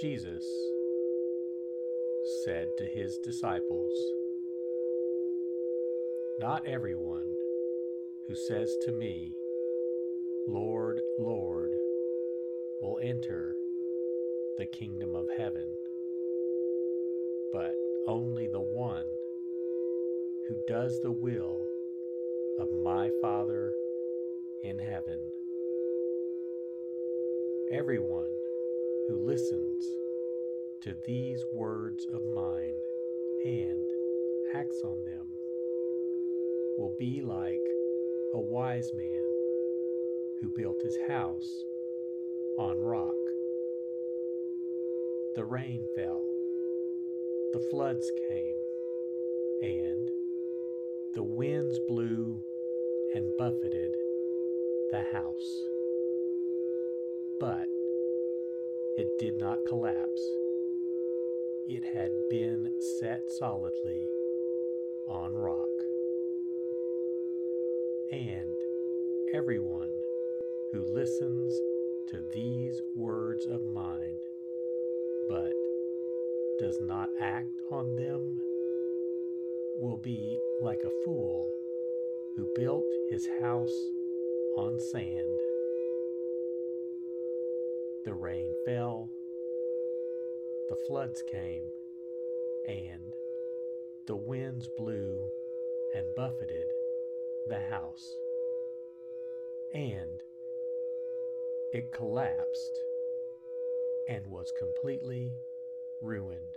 Jesus said to his disciples, Not everyone who says to me, Lord, Lord, will enter the kingdom of heaven, but only the one who does the will of my Father in heaven. Everyone who listens to these words of mine and acts on them will be like a wise man who built his house on rock. The rain fell, the floods came, and the winds blew and buffeted the house. But it did not collapse. It had been set solidly on rock. And everyone who listens to these words of mine, but does not act on them, will be like a fool who built his house on sand. The rain fell, the floods came, and the winds blew and buffeted the house. And it collapsed and was completely ruined.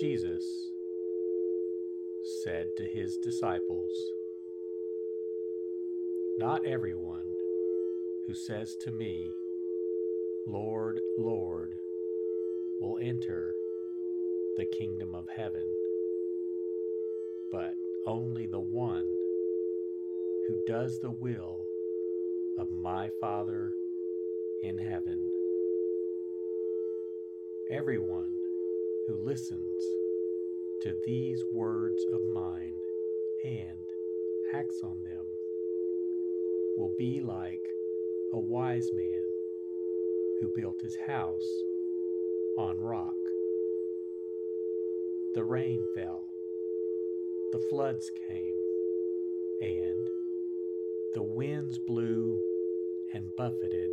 Jesus said to his disciples, Not everyone who says to me, Lord, Lord, will enter the kingdom of heaven but only the one who does the will of my Father in heaven. Everyone who listens to these words of mine and acts on them will be like a wise man who built his house on rock. The rain fell the floods came, and the winds blew and buffeted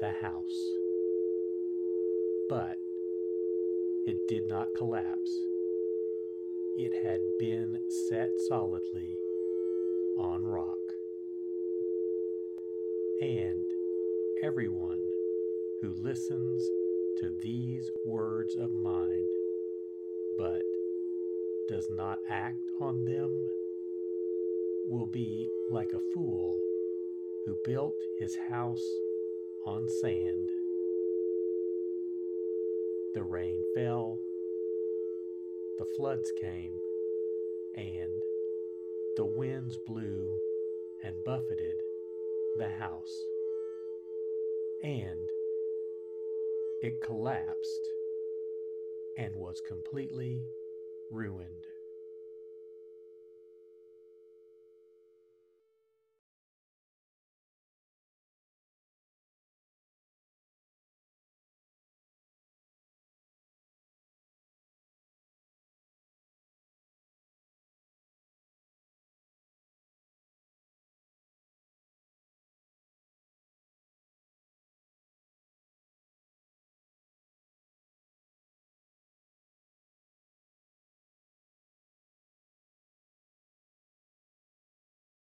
the house. But it did not collapse. It had been set solidly on rock. And everyone who listens to these words of mine, but does not act on them will be like a fool who built his house on sand. The rain fell, the floods came, and the winds blew and buffeted the house. And it collapsed and was completely ruined.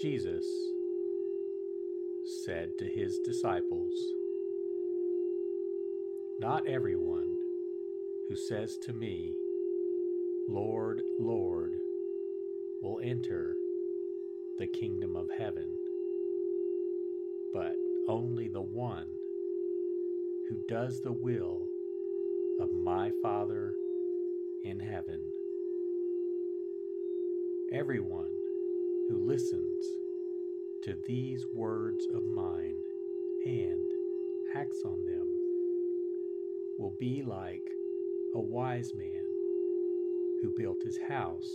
Jesus said to his disciples, Not everyone who says to me, Lord, Lord, will enter the kingdom of heaven, but only the one who does the will of my Father in heaven. Everyone who listens to these words of mine and acts on them will be like a wise man who built his house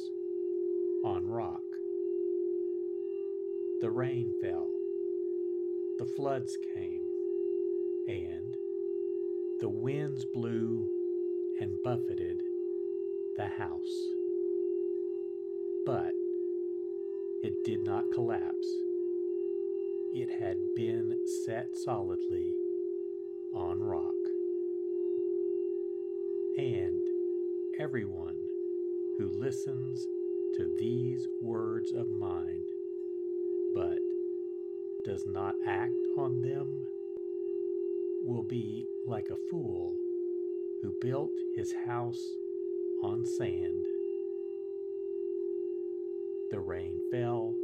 on rock. The rain fell, the floods came, and the winds blew and buffeted the house. But it did not collapse. It had been set solidly on rock. And everyone who listens to these words of mine but does not act on them will be like a fool who built his house on sand. The rain fell,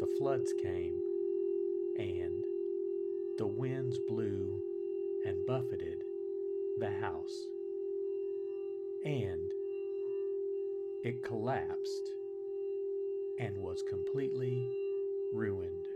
the floods came, and the winds blew and buffeted the house, and it collapsed and was completely ruined.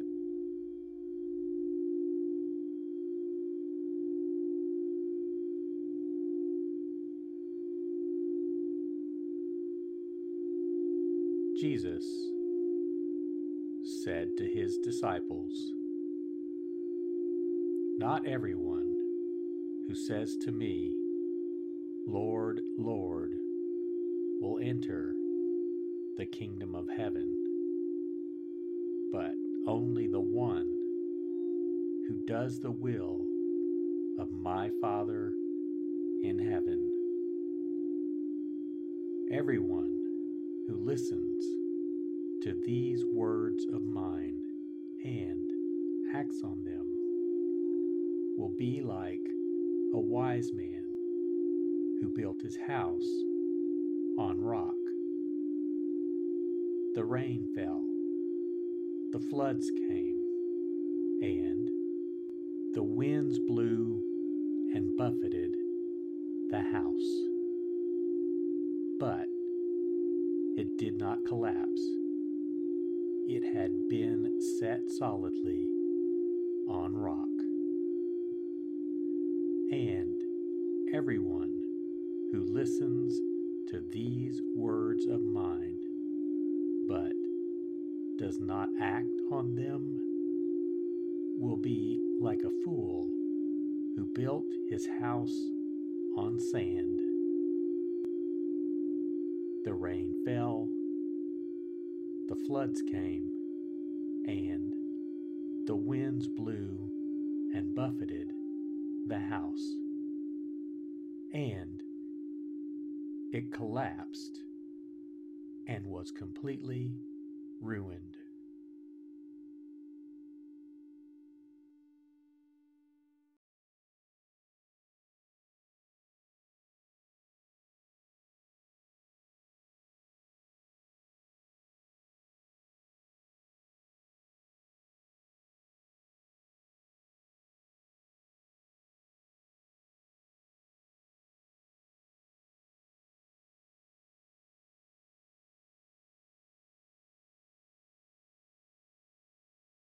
Jesus said to his disciples, Not everyone who says to me, Lord, Lord, will enter the kingdom of heaven, but only the one who does the will of my Father in heaven. Everyone who listens to these words of mine and acts on them will be like a wise man who built his house on rock. The rain fell, the floods came, and the winds blew and buffeted the house. But it did not collapse. It had been set solidly on rock. And everyone who listens to these words of mine but does not act on them will be like a fool who built his house on sand. The rain fell, the floods came, and the winds blew and buffeted the house. And it collapsed and was completely ruined.